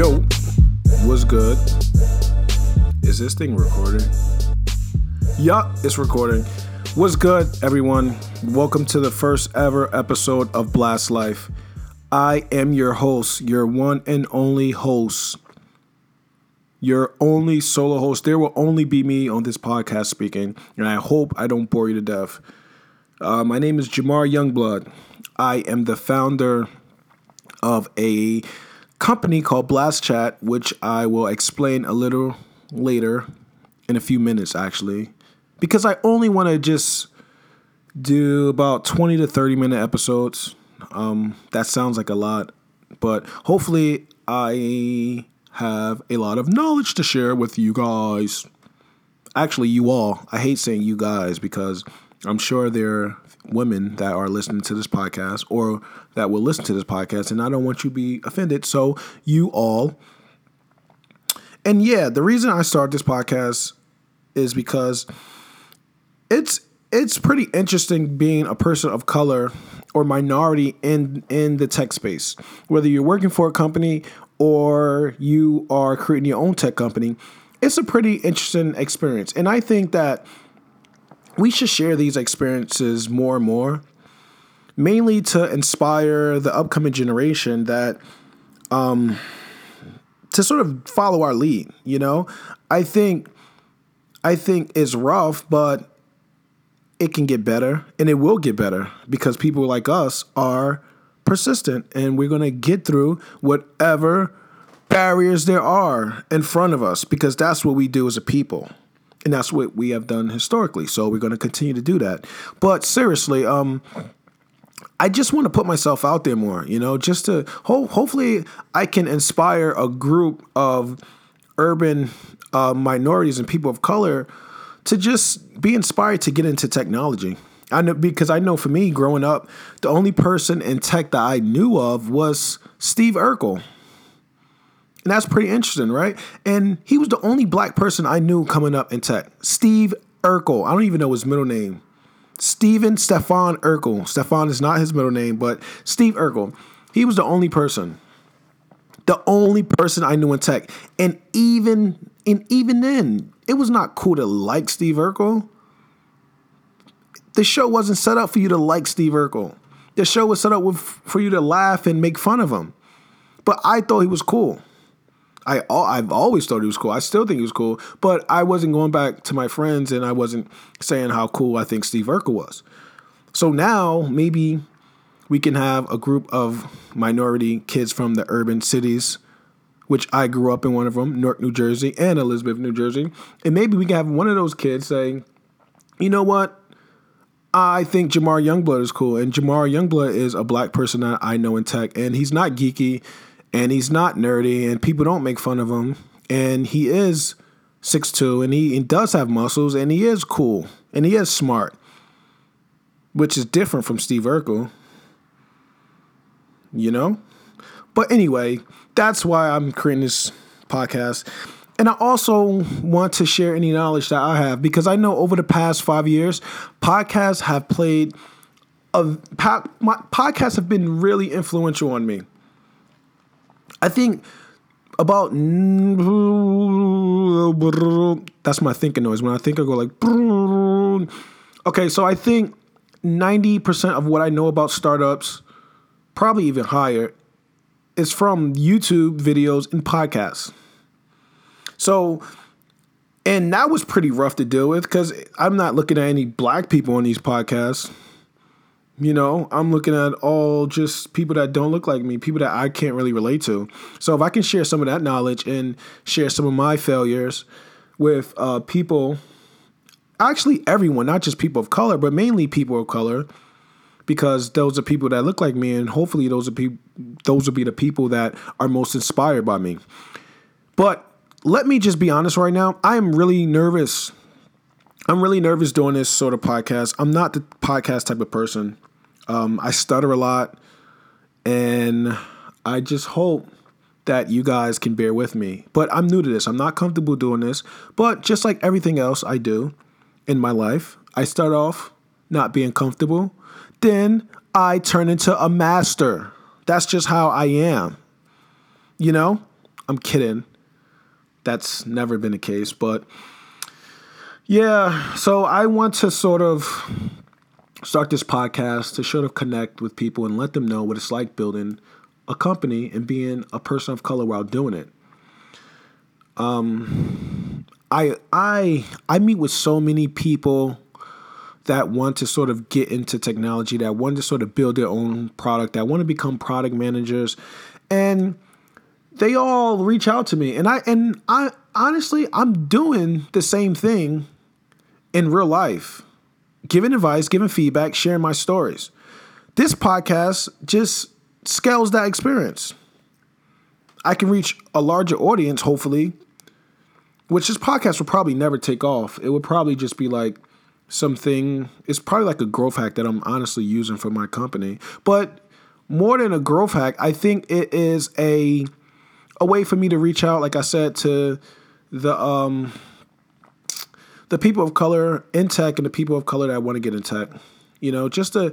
Yo, what's good? Is this thing recording? Yup, it's recording. What's good, everyone? Welcome to the first ever episode of Blast Life. I am your host, your one and only host, your only solo host. There will only be me on this podcast speaking, and I hope I don't bore you to death. Uh, my name is Jhamar Youngblood. I am the founder of a company called Blast Chat, which I will explain a little later in a few minutes, actually, because I only want to just do about 20 to 30 minute episodes. Um, that sounds like a lot, but hopefully, I have a lot of knowledge to share with you guys. Actually, you all. I hate saying you guys because I'm sure there are women that are listening to this podcast or that will listen to this podcast, and I don't want you to be offended. So, you all. And yeah, the reason I started this podcast is because it's it's pretty interesting being a person of color or minority in in the tech space. Whether you're working for a company or you are creating your own tech company, it's a pretty interesting experience. And I think that we should share these experiences more and more, mainly to inspire the upcoming generation that um to sort of follow our lead, you know? I think I think it's rough, but it can get better and it will get better because people like us are persistent and we're to get through whatever barriers there are in front of us because that's what we do as a people and that's what we have done historically so we're going to continue to do that but seriously um I just want to put myself out there more, you know, just to ho- hopefully I can inspire a group of urban uh, minorities and people of color to just be inspired to get into technology. I know because I know for me growing up, the only person in tech that I knew of was Steve Urkel. And that's pretty interesting, right? And he was the only black person I knew coming up in tech. Steve Urkel. I don't even know his middle name. Steven Stefan Urkel. Stefan is not his middle name, but Steve Urkel. He was the only person. The only person I knew in tech. And even and even then, it was not cool to like Steve Urkel. The show wasn't set up for you to like Steve Urkel. The show was set up with, for you to laugh and make fun of him. But I thought he was cool. I I've always thought he was cool. I still think he was cool, but I wasn't going back to my friends and I wasn't saying how cool I think Steve Urkel was. So now maybe we can have a group of minority kids from the urban cities, which I grew up in one of them, Newark, New Jersey, and Elizabeth, New Jersey, and maybe we can have one of those kids saying, "You know what? I think Jhamar Youngblood is cool, and Jhamar Youngblood is a black person that I know in tech, and he's not geeky." And he's not nerdy and people don't make fun of him. And he is 6'2 and he, he does have muscles and he is cool and he is smart which is different from steve urkel you know? But anyway that's why i'm creating this podcast. And i also want to share any knowledge that i have because i know over the past five years podcasts have played my podcasts have been really influential on me I think about that's my thinking noise. When I think, I go like. Okay, so I think ninety percent of what I know about startups, probably even higher, is from YouTube videos and podcasts. So, and that was pretty rough to deal with because I'm not looking at any black people on these podcasts. You know, I'm looking at all just people that don't look like me, people that I can't really relate to. So if I can share some of that knowledge and share some of my failures with uh, people, actually everyone, not just people of color, but mainly people of color, because those are people that look like me, and hopefully those are people, those will be the people that are most inspired by me. But let me just be honest right now. I am really nervous. I'm really nervous doing this sort of podcast. I'm not the podcast type of person. Um, I stutter a lot, and I just hope that you guys can bear with me. But I'm new to this. I'm not comfortable doing this. But just like everything else I do in my life, I start off not being comfortable. Then I turn into a master. That's just how I am. You know? I'm kidding. That's never been the case, but yeah, so I want to sort of start this podcast to sort of connect with people and let them know what it's like building a company and being a person of color while doing it. Um, I I I meet with so many people that want to sort of get into technology, that want to sort of build their own product, that want to become product managers, and they all reach out to me, and I and I honestly I'm doing the same thing in real life, giving advice, giving feedback, sharing my stories. This podcast just scales that experience. I can reach a larger audience, hopefully, which this podcast will probably never take off. It would probably just be like something, it's probably like a growth hack that I'm honestly using for my company. But more than a growth hack, I think it is a a way for me to reach out, like I said, to the um the people of color in tech and the people of color that want to get in tech. You know, just to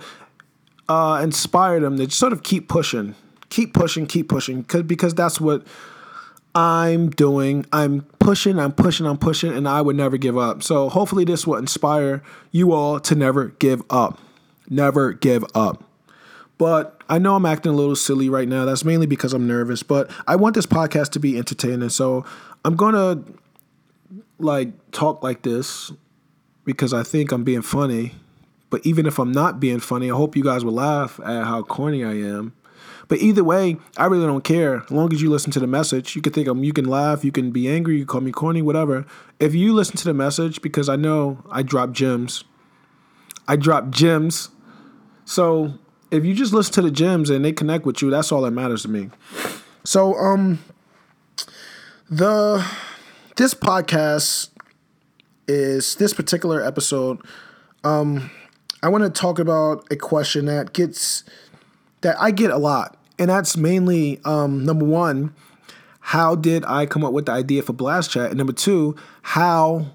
uh, inspire them to sort of keep pushing, keep pushing, keep pushing, cause, because that's what I'm doing. I'm pushing, I'm pushing, I'm pushing, and I would never give up. So hopefully, this will inspire you all to never give up. Never give up. But I know I'm acting a little silly right now. That's mainly because I'm nervous, but I want this podcast to be entertaining. So I'm going to like talk like this because I think I'm being funny. But even if I'm not being funny, I hope you guys will laugh at how corny I am. But either way, I really don't care. As long as you listen to the message, you can think I'm, you can laugh, you can be angry, you call me corny, whatever. If you listen to the message, because I know I drop gems, I drop gems. So if you just listen to the gems and they connect with you, that's all that matters to me. So um, the this podcast is this particular episode. Um, I want to talk about a question that gets that I get a lot, and that's mainly um, number one, how did I come up with the idea for Blast Chat, and number two, how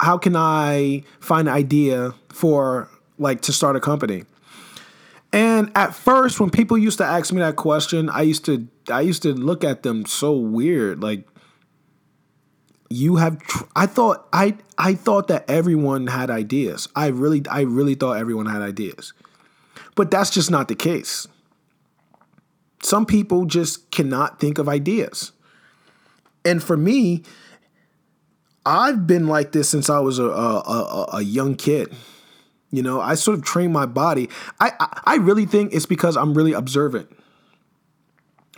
how can I find an idea for like to start a company? And at first, when people used to ask me that question, I used to I used to look at them so weird, like you have tr- i thought i i thought that everyone had ideas. I really i really thought everyone had ideas. But that's just not the case. Some people just cannot think of ideas. And for me i've been like this since i was a a, a, a young kid. You know i sort of trained my body. I, I i really think it's because i'm really observant.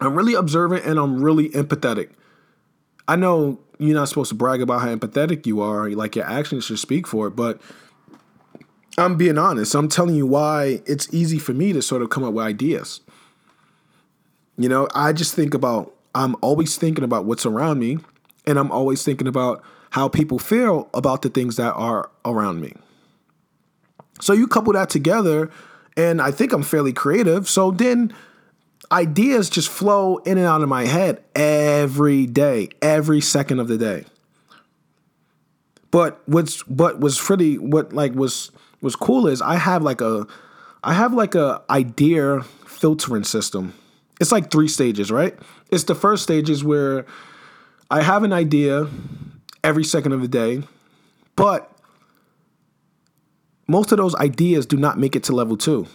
I'm really observant and i'm really empathetic. I know you're not supposed to brag about how empathetic you are. Like your actions should speak for it. But I'm being honest. I'm telling you why it's easy for me to sort of come up with ideas. You know, I just think about, I'm always thinking about what's around me, and I'm always thinking about how people feel about the things that are around me. So you couple that together, and I think I'm fairly creative. So then ideas just flow in and out of my head every day, every second of the day. But what's what was pretty what like was was cool is I have like a I have like a idea filtering system. It's like three stages, right? It's the first stage is where I have an idea every second of the day, but most of those ideas do not make it to level two.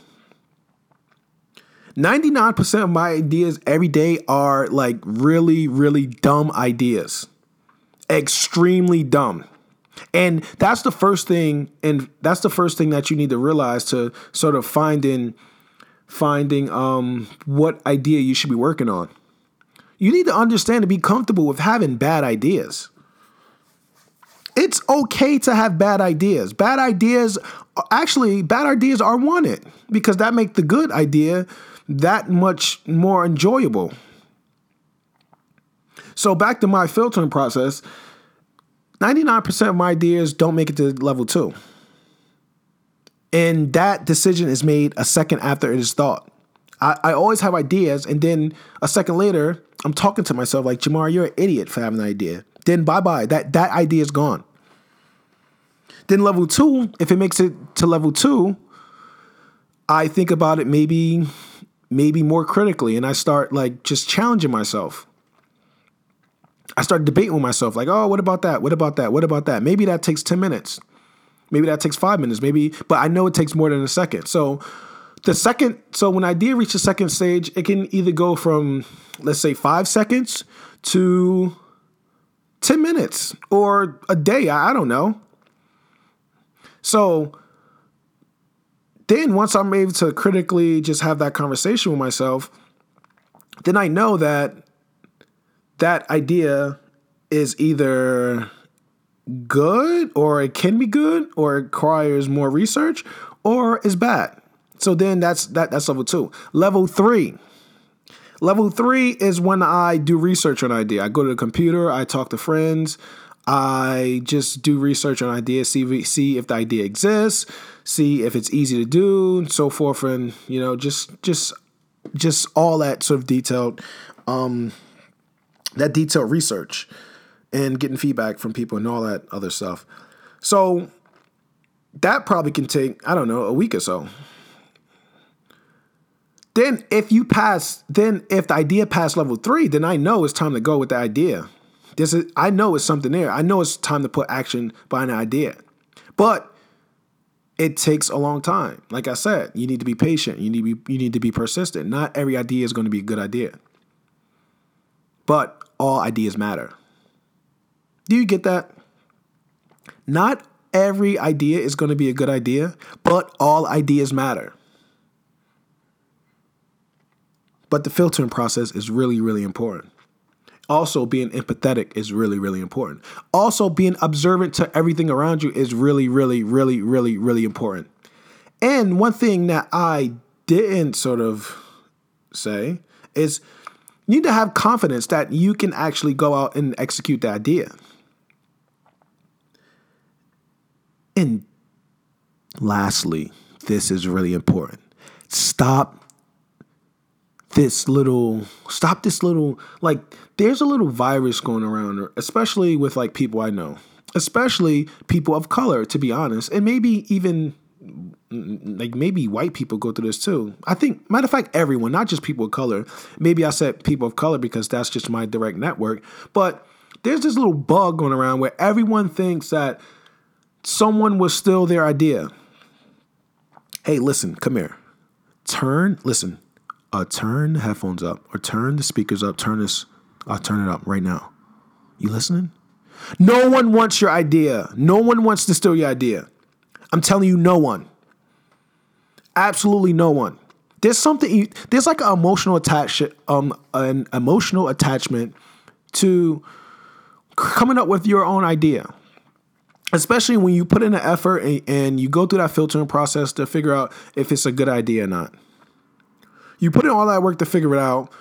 99% of my ideas every day are like really, really dumb ideas. Extremely dumb. And that's the first thing, and that's the first thing that you need to realize to sort of finding finding um what idea you should be working on. You need to understand to be comfortable with having bad ideas. It's okay to have bad ideas. Bad ideas actually bad ideas are wanted because that make the good idea that much more enjoyable. So back to my filtering process, 99% of my ideas don't make it to level two. And that decision is made a second after it is thought. I, I always have ideas, and then a second later, I'm talking to myself like, Jhamar, you're an idiot for having an idea. Then bye bye. That that idea is gone. Then level two, if it makes it to level two, I think about it maybe maybe more critically and I start like just challenging myself. I start debating with myself, like, oh, what about that? What about that? What about that? Maybe that takes 10 minutes. Maybe that takes five minutes. Maybe, but I know it takes more than a second. So the second, so when idea reaches the second stage, it can either go from, let's say, five seconds to 10 minutes or a day. I don't know. So then once I'm able to critically just have that conversation with myself, then I know that that idea is either good or it can be good or it requires more research or is bad. So then that's that that's level 2. Level 3. Level 3 is when I do research on an idea. I go to the computer, I talk to friends, I just do research on ideas, see see if the idea exists, see if it's easy to do, and so forth, and you know, just just just all that sort of detailed, um, that detailed research, and getting feedback from people and all that other stuff. So that probably can take I don't know a week or so. Then if you pass, then if the idea passed level three, then I know it's time to go with the idea. This is I know it's something there. I know it's time to put action behind an idea. But it takes a long time. Like I said, you need to be patient. You need to be, you need to be persistent. Not every idea is going to be a good idea. But all ideas matter. Do you get that? Not every idea is going to be a good idea, but all ideas matter. But the filtering process is really, really important. Also, being empathetic is really, really important. Also, being observant to everything around you is really, really, really, really, really important. And one thing that I didn't sort of say is you need to have confidence that you can actually go out and execute the idea. And lastly, this is really important. Stop this little stop this little like there's a little virus going around especially with like people i know especially people of color to be honest and maybe even like maybe white people go through this too. I think matter of fact everyone not just people of color. Maybe i said people of color because that's just my direct network but there's this little bug going around where everyone thinks that someone will steal their idea. Hey listen come here. Turn listen uh, turn the headphones up or turn the speakers up. Turn this, I'll turn it up right now. You listening? No one wants your idea. No one wants to steal your idea. I'm telling you, no one. Absolutely no one. There's something. There's like an emotional attachment. Um, an emotional attachment to coming up with your own idea. Especially when you put in an effort and, and you go through that filtering process to figure out if it's a good idea or not you put in all that work to figure it out.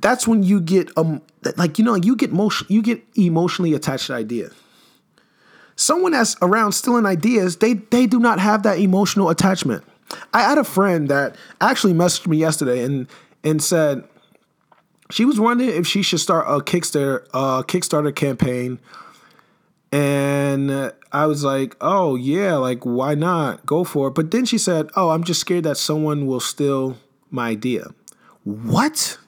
That's when you get um like you know you get motion you get emotionally attached to idea. Someone that's around stealing ideas, they they do not have that emotional attachment. I had a friend that actually messaged me yesterday and and said she was wondering if she should start a Kickstarter a Kickstarter campaign. And I was like, "Oh yeah, like why not? Go for it." But then she said, "Oh, I'm just scared that someone will steal my idea. What?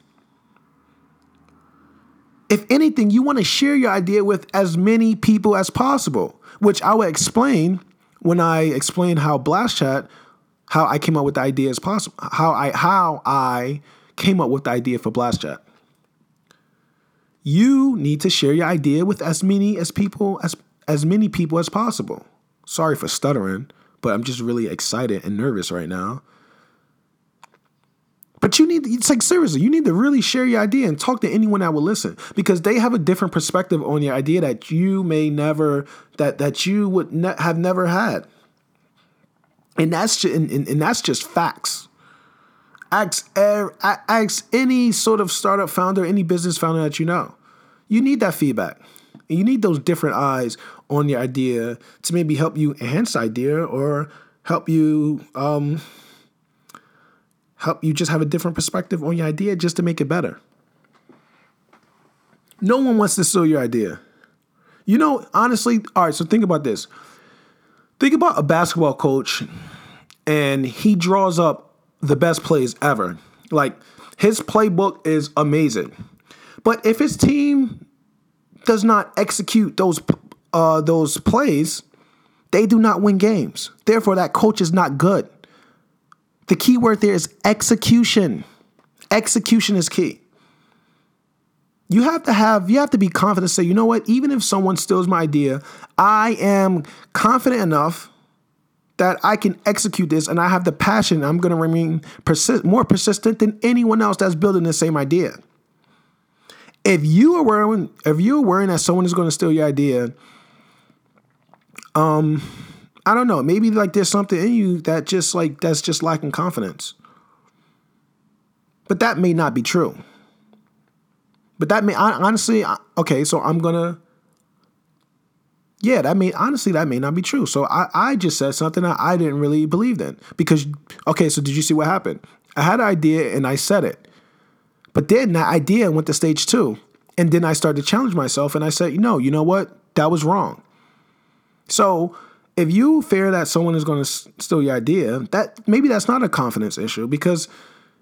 If anything, you want to share your idea with as many people as possible, which I will explain when I explain how Blast Chat, how I came up with the idea as possible, how I how I came up with the idea for Blast Chat. You need to share your idea with as many as people as as many people as possible. Sorry for stuttering, but I'm just really excited and nervous right now but you need, it's like seriously, you need to really share your idea and talk to anyone that will listen because they have a different perspective on your idea that you may never, that, that you would ne- have never had. And that's, just, and, and, and that's just facts. Ask, ask any sort of startup founder, any business founder that you know. You need that feedback. And you need those different eyes on your idea to maybe help you enhance idea or help you um, help you just have a different perspective on your idea just to make it better. No one wants to steal your idea. You know, honestly, all right, so think about this. Think about a basketball coach and he draws up the best plays ever. Like his playbook is amazing. But if his team does not execute those uh, those plays, they do not win games. Therefore, that coach is not good. The key word there is execution. Execution is key. You have to have you have to be confident say, you know what, even if someone steals my idea, I am confident enough that I can execute this and I have the passion. I'm going to remain persist, more persistent than anyone else that's building the same idea. If you are worrying, if you're worrying that someone is going to steal your idea, um, I don't know. Maybe like there's something in you that just like that's just lacking confidence. But that may not be true. But that may honestly, okay. So I'm gonna. Yeah, that may honestly that may not be true. So I, I just said something that I didn't really believe in because okay. So did you see what happened? I had an idea and I said it, but then that idea went to stage two, and then I started to challenge myself and I said, you know, you know what? That was wrong. So if you fear that someone is going to steal your idea, that maybe that's not a confidence issue because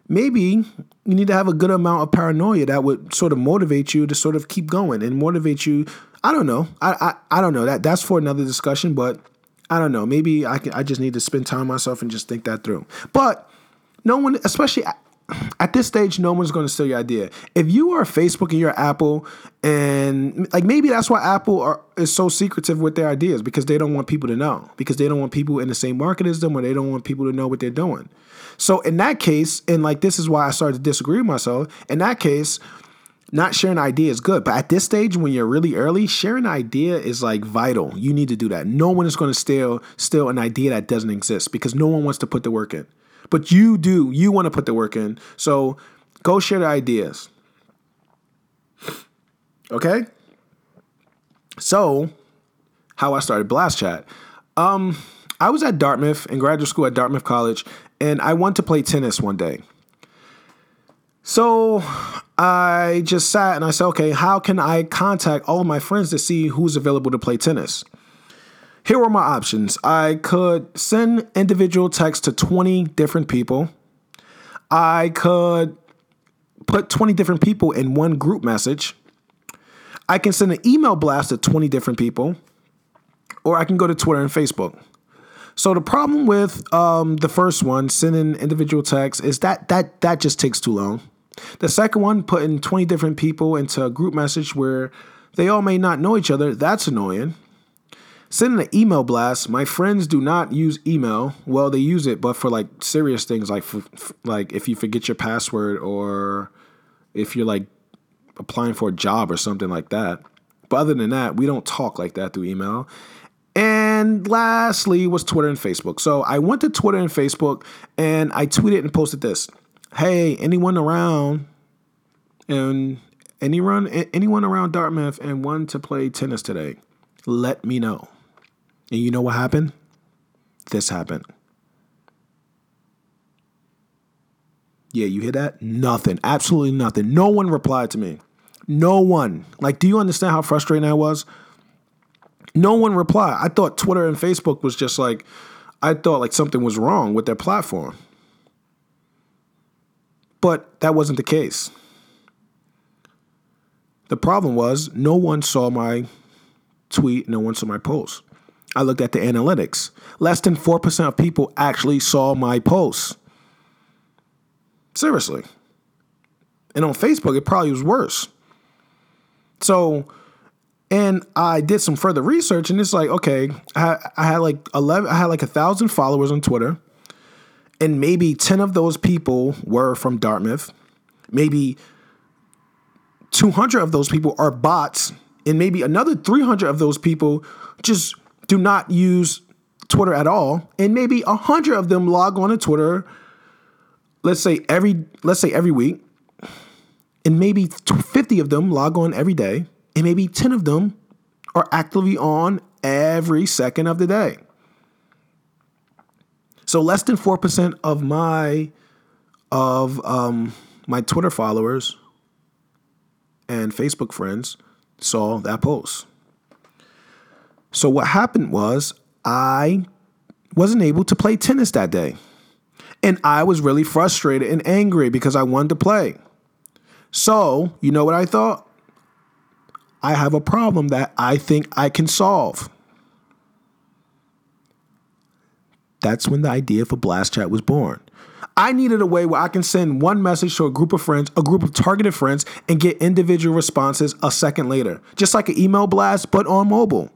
maybe you need to have a good amount of paranoia that would sort of motivate you to sort of keep going and motivate you. I don't know. I I, I don't know. That that's for another discussion, but I don't know. Maybe I can I just need to spend time myself and just think that through. But no one, especially at this stage, no one's going to steal your idea. If you are Facebook and you're Apple, and like maybe that's why Apple are, is so secretive with their ideas because they don't want people to know, because they don't want people in the same market as them, or they don't want people to know what they're doing. So in that case, and like this is why I started to disagree with myself. In that case, not sharing an idea is good, but at this stage, when you're really early, sharing an idea is like vital. You need to do that. No one is going to steal steal an idea that doesn't exist because no one wants to put the work in. But you do. You want to put the work in. So go share the ideas. Okay? So, how I started Blast Chat. Um, I was at Dartmouth in graduate school at Dartmouth College, and I wanted to play tennis one day. So I just sat and I said, okay, how can I contact all of my friends to see who's available to play tennis? Here were my options. I could send individual texts to 20 different people. I could put 20 different people in one group message. I can send an email blast to 20 different people, or I can go to Twitter and Facebook. So the problem with um, the first one, sending individual texts, is that that that just takes too long. The second one, putting 20 different people into a group message where they all may not know each other, that's annoying. Sending an email blast. My friends do not use email. Well, they use it, but for like serious things, like like if you forget your password or if you're like applying for a job or something like that. But other than that, we don't talk like that through email. And lastly was Twitter and Facebook. So I went to Twitter and Facebook and I tweeted and posted this. Hey, anyone around and anyone anyone around Dartmouth and want to play tennis today? Let me know. And you know what happened? This happened. Yeah, you hear that? Nothing. Absolutely nothing. No one replied to me. No one. Like, do you understand how frustrating I was? No one replied. I thought Twitter and Facebook was just like, I thought like something was wrong with their platform. But that wasn't the case. The problem was no one saw my tweet, no one saw my post. I looked at the analytics. Less than 4% of people actually saw my posts. Seriously. And on Facebook, it probably was worse. So, and I did some further research, and it's like, okay, I, I had like 11, I had like a thousand followers on Twitter, and maybe 10 of those people were from Dartmouth. Maybe 200 of those people are bots, and maybe another 300 of those people just do not use Twitter at all, and maybe a hundred of them log on to Twitter. Let's say every let's say every week, and maybe fifty of them log on every day, and maybe ten of them are actively on every second of the day. So less than four percent of my of um, my Twitter followers and Facebook friends saw that post. So what happened was I wasn't able to play tennis that day. And I was really frustrated and angry because I wanted to play. So, you know what I thought? I have a problem that I think I can solve. That's when the idea for Blast Chat was born. I needed a way where I can send one message to a group of friends, a group of targeted friends, and get individual responses a second later, just like an email blast, but on mobile.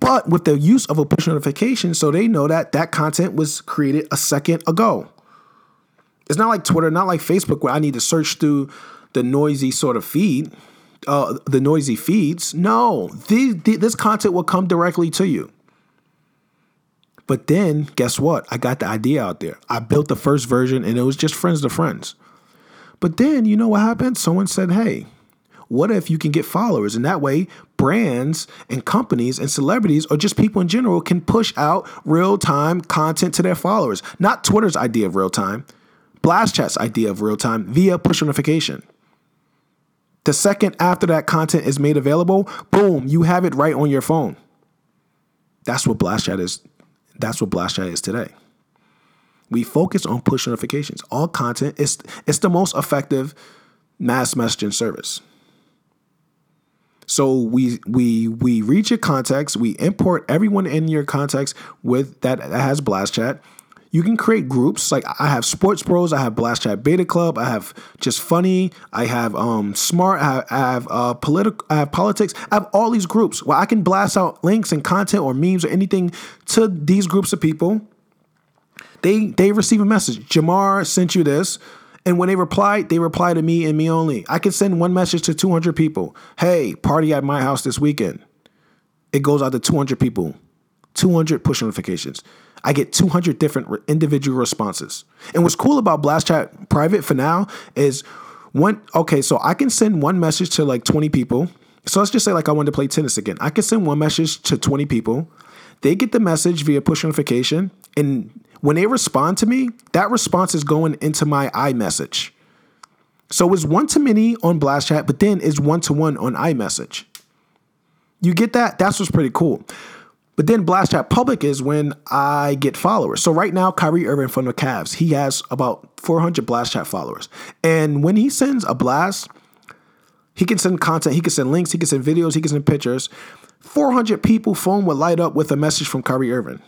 But with the use of a push notification, so they know that that content was created a second ago. It's not like Twitter, not like Facebook, where I need to search through the noisy sort of feed, uh, the noisy feeds. No, the, the, this content will come directly to you. But then, guess what? I got the idea out there. I built the first version, and it was just friends to friends. But then, you know what happened? Someone said, "Hey, what if you can get followers? And that way, brands and companies and celebrities, or just people in general, can push out real time content to their followers. Not Twitter's idea of real time, Blast Chat's idea of real time via push notification. The second after that content is made available, boom, you have it right on your phone. That's what Blast Chat is. That's what Blast Chat is today. We focus on push notifications. All content is it's the most effective mass messaging service. So we we we reach your contacts, we import everyone in your contacts with that, that has Blast Chat. You can create groups like I have Sports Bros, I have Blast Chat Beta Club, I have Just Funny, I have um Smart, I have, I have uh political, I have politics. I have all these groups where I can blast out links and content or memes or anything to these groups of people. They they receive a message. Jhamar sent you this. And when they reply, they reply to me and me only. I can send one message to 200 people. Hey, party at my house this weekend. It goes out to 200 people. 200 push notifications. I get 200 different individual responses. And what's cool about Blast Chat private for now is one okay, so I can send one message to like 20 people. So let's just say like I want to play tennis again. I can send one message to 20 people. They get the message via push notification and when they respond to me, that response is going into my iMessage. So it's one to many on Blast Chat, but then it's one to one on iMessage. You get that? That's what's pretty cool. But then Blast Chat Public is when I get followers. So right now, Kyrie Irving from the Cavs, he has about 400 Blast Chat followers. And when he sends a blast, he can send content, he can send links, he can send videos, he can send pictures. 400 people phone would light up with a message from Kyrie Irving.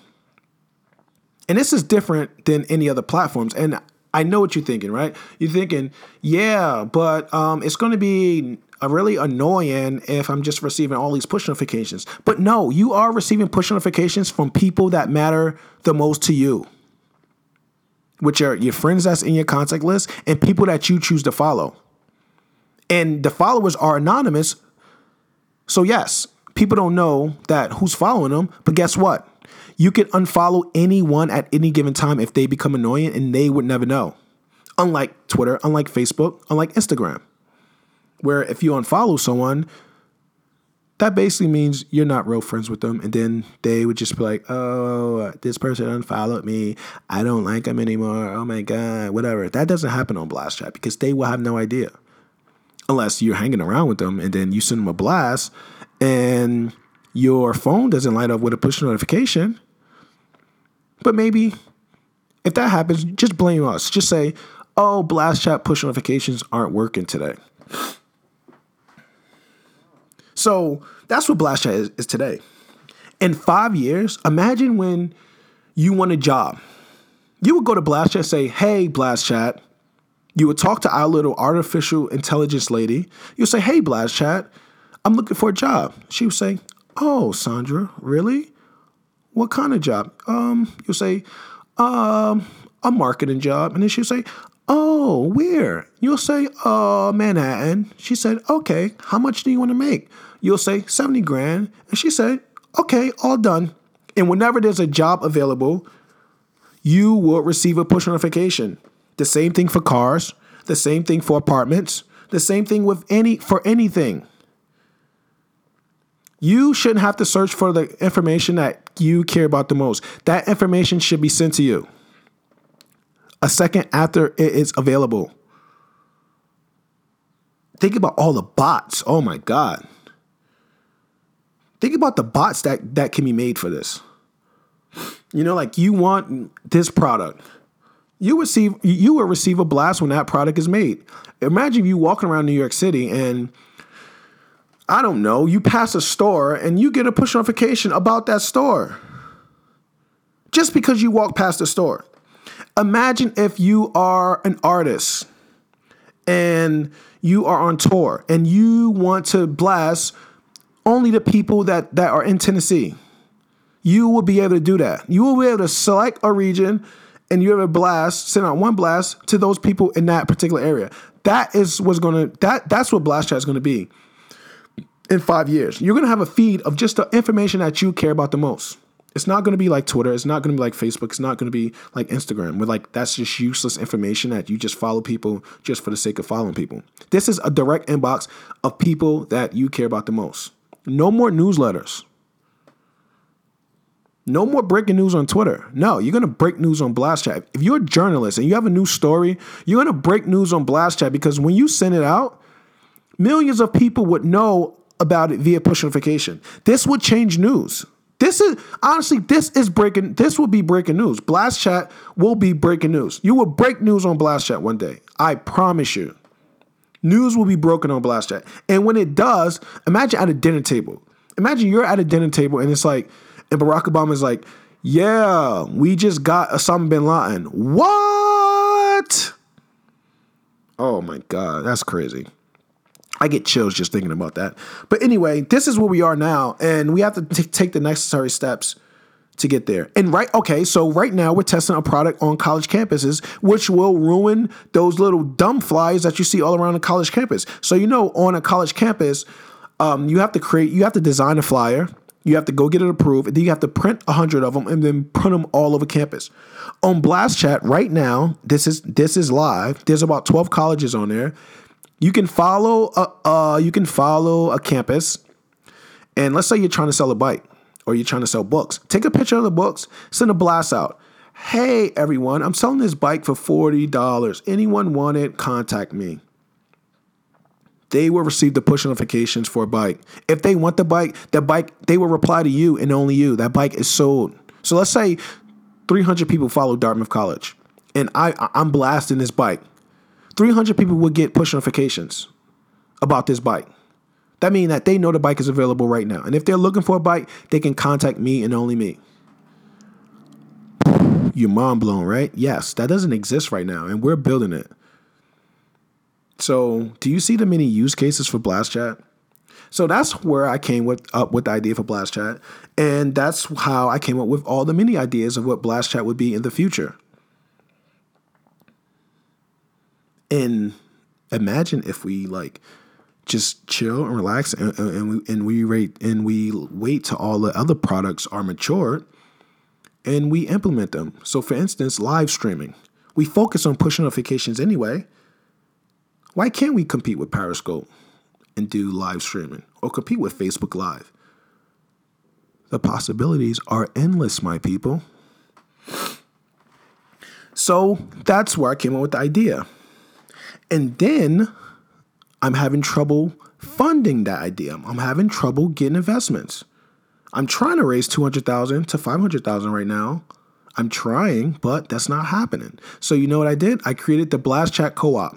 And this is different than any other platforms. And I know what you're thinking, right? You're thinking, yeah, but um, it's going to be really annoying if I'm just receiving all these push notifications. But no, you are receiving push notifications from people that matter the most to you, which are your friends that's in your contact list and people that you choose to follow. And the followers are anonymous. So, yes, people don't know that who's following them, but guess what? You can unfollow anyone at any given time if they become annoying and they would never know. Unlike Twitter, unlike Facebook, unlike Instagram, where if you unfollow someone, that basically means you're not real friends with them. And then they would just be like, oh, this person unfollowed me. I don't like them anymore. Oh my God, whatever. That doesn't happen on Blast Chat because they will have no idea. Unless you're hanging around with them and then you send them a blast and your phone doesn't light up with a push notification. But maybe if that happens, just blame us. Just say, oh, Blast Chat push notifications aren't working today. So that's what Blast Chat is, is today. In five years, imagine when you want a job. You would go to Blast Chat say, hey, Blast Chat. You would talk to our little artificial intelligence lady. You would say, hey, Blast Chat, I'm looking for a job. She would say, oh, Sandra, really? What kind of job? Um, you'll say, um, a marketing job. And then she'll say, oh, where? You'll say, uh, Manhattan. She said, okay, how much do you want to make? You'll say, 70 grand. And she said, okay, all done. And whenever there's a job available, you will receive a push notification. The same thing for cars, the same thing for apartments, the same thing with any for anything. You shouldn't have to search for the information that you care about the most. That information should be sent to you a second after it is available. Think about all the bots. Oh my God. Think about the bots that, that can be made for this. You know, like you want this product. You receive you will receive a blast when that product is made. Imagine you walking around New York City and I don't know, you pass a store and you get a push notification about that store. Just because you walk past the store. Imagine if you are an artist and you are on tour and you want to blast only the people that, that are in Tennessee. You will be able to do that. You will be able to select a region and you have a blast, send out one blast to those people in that particular area. That is what's gonna that that's what blast chat is gonna be in five years. You're gonna have a feed of just the information that you care about the most. It's not gonna be like Twitter. It's not gonna be like Facebook. It's not gonna be like Instagram, where like that's just useless information that you just follow people just for the sake of following people. This is a direct inbox of people that you care about the most. No more newsletters. No more breaking news on Twitter. No, you're gonna break news on Blast Chat. If you're a journalist and you have a new story, you're gonna break news on Blast Chat because when you send it out, millions of people would know about it via push notification. This would change news. This is honestly, this is breaking. This will be breaking news. Blast Chat will be breaking news. You will break news on Blast Chat one day. I promise you. News will be broken on Blast Chat. And when it does, imagine at a dinner table. Imagine you're at a dinner table and it's like, and Barack Obama is like, yeah, we just got Osama bin Laden. What? Oh my God, that's crazy. I get chills just thinking about that. But anyway, this is where we are now, and we have to t- take the necessary steps to get there. And right, okay, so right now we're testing a product on college campuses, which will ruin those little dumb flyers that you see all around a college campus. So you know, on a college campus, um, you have to create, you have to design a flyer. You have to go get it approved, and then you have to print a hundred of them, and then print them all over campus. On Blast Chat right now, this is this is live. There's about twelve colleges on there. You can follow a, uh, you can follow a campus, and let's say you're trying to sell a bike or you're trying to sell books. Take a picture of the books, send a blast out. Hey everyone, I'm selling this bike for forty dollars. Anyone want it? Contact me. They will receive the push notifications for a bike. If they want the bike, the bike they will reply to you and only you. That bike is sold. So let's say 300 people follow Dartmouth College, and I I'm blasting this bike. 300 people would get push notifications about this bike. That means that they know the bike is available right now. And if they're looking for a bike, they can contact me and only me. Your mind blown, right? Yes, that doesn't exist right now, and we're building it. So, do you see the many use cases for Blast Chat? So that's where I came with up with the idea for Blast Chat, and that's how I came up with all the many ideas of what Blast Chat would be in the future. And imagine if we like just chill and relax and, and we and we rate and we wait till all the other products are matured and we implement them. So for instance, live streaming. We focus on push notifications anyway. Why can't we compete with Periscope and do live streaming or compete with Facebook Live? The possibilities are endless, my people. So that's where I came up with the idea. And then I'm having trouble funding that idea. I'm having trouble getting investments. I'm trying to raise 200,000 to 500,000 right now. I'm trying, but that's not happening. So you know what I did? I created the Blast Chat Co-op.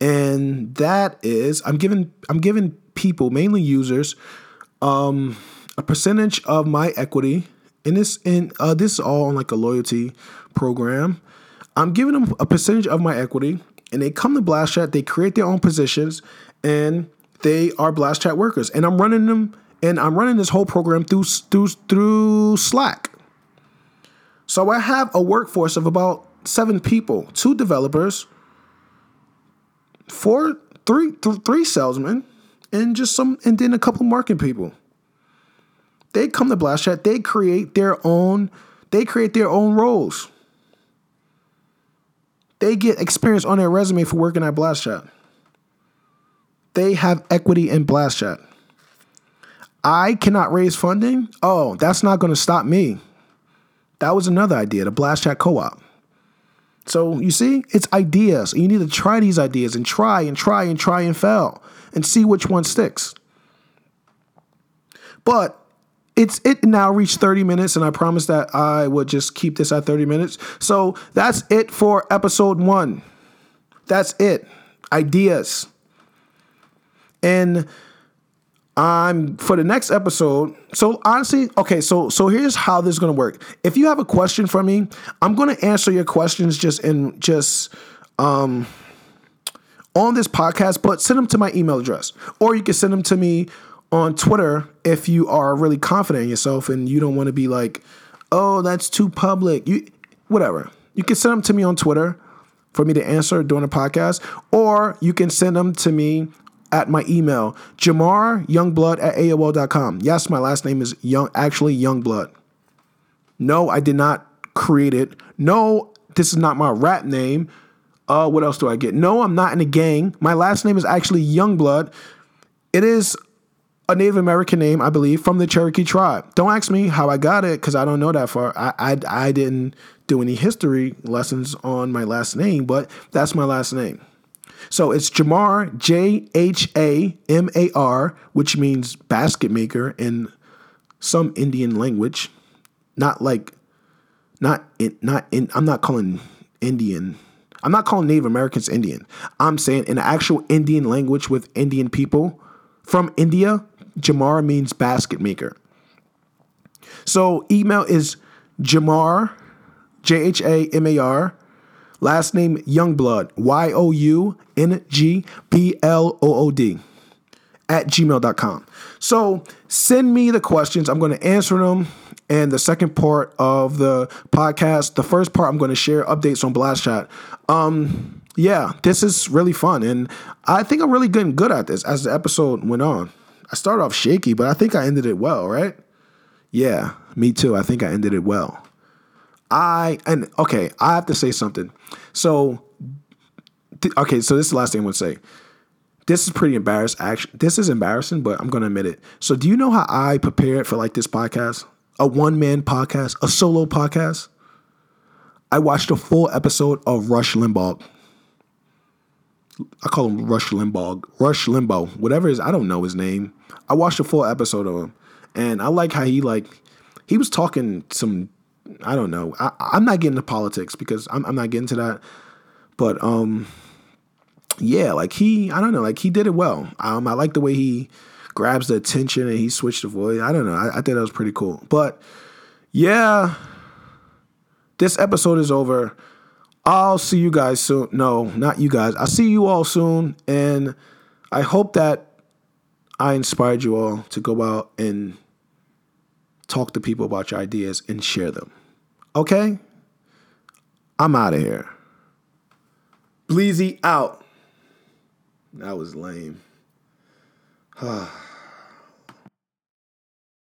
And that is I'm giving I'm giving people, mainly users, um, a percentage of my equity in this in uh, this is all on like a loyalty program. I'm giving them a percentage of my equity and they come to Blast Chat, they create their own positions, and they are Blast Chat workers. And I'm running them, and I'm running this whole program through through through Slack. So I have a workforce of about seven people, two developers, four, three, th- three salesmen, and just some, and then a couple marketing people. They come to Blast Chat, they create their own, they create their own roles. They get experience on their resume for working at Blast Chat. They have equity in Blast Chat. I cannot raise funding. Oh, that's not going to stop me. That was another idea, the Blast Chat Co-op. So you see, it's ideas. You need to try these ideas and try and try and try and fail and see which one sticks. But it's it now reached 30 minutes and i promised that i would just keep this at 30 minutes so that's it for episode one that's it ideas and I'm for the next episode. So honestly, okay, so so here's how this is gonna work. If you have a question for me, I'm gonna answer your questions just in just um on this podcast, but send them to my email address. Or you can send them to me on Twitter if you are really confident in yourself and you don't want to be like, oh, that's too public. You whatever. You can send them to me on Twitter for me to answer during the podcast, or you can send them to me at my email, Jhamar Youngblood at AOL.com. Yes, my last name is Young, actually Youngblood. No, I did not create it. No, this is not my rap name. Uh, what else do I get? No, I'm not in a gang. My last name is actually Youngblood. It is a Native American name, I believe, from the Cherokee tribe. Don't ask me how I got it because I don't know that far. I, I I didn't do any history lessons on my last name, but that's my last name. So it's Jhamar, J H A M A R, which means basket maker in some Indian language. Not like, not in, not in, I'm not calling Indian, I'm not calling Native Americans Indian. I'm saying in actual Indian language with Indian people from India, Jhamar means basket maker. So email is Jhamar, J H A M A R, Last name Youngblood, Y O U N G B L O O D, at gmail.com. So send me the questions. I'm going to answer them. And the second part of the podcast, the first part, I'm going to share updates on Blast Chat. Um, yeah, this is really fun. And I think I'm really getting good at this as the episode went on. I started off shaky, but I think I ended it well, right? Yeah, me too. I think I ended it well. I and okay, I have to say something. So, th- okay, so this is the last thing I want to say. This is pretty embarrassing. Actually, this is embarrassing, but I'm gonna admit it. So, do you know how I prepared for like this podcast? A one man podcast, a solo podcast. I watched a full episode of Rush Limbaugh. I call him Rush Limbaugh, Rush Limbaugh, whatever is. I don't know his name. I watched a full episode of him, and I like how he like he was talking some I don't know. I, am not getting into politics because I'm, I'm not getting to that. But um, yeah, like he, I don't know, like he did it well. Um, I like the way he grabs the attention and he switched the voice. I don't know. I, I think that was pretty cool. But yeah, this episode is over. I'll see you guys soon. No, not you guys. I'll see you all soon. And I hope that I inspired you all to go out and talk to people about your ideas and share them. Okay? I'm out of here. Bleezy out. That was lame. Ah.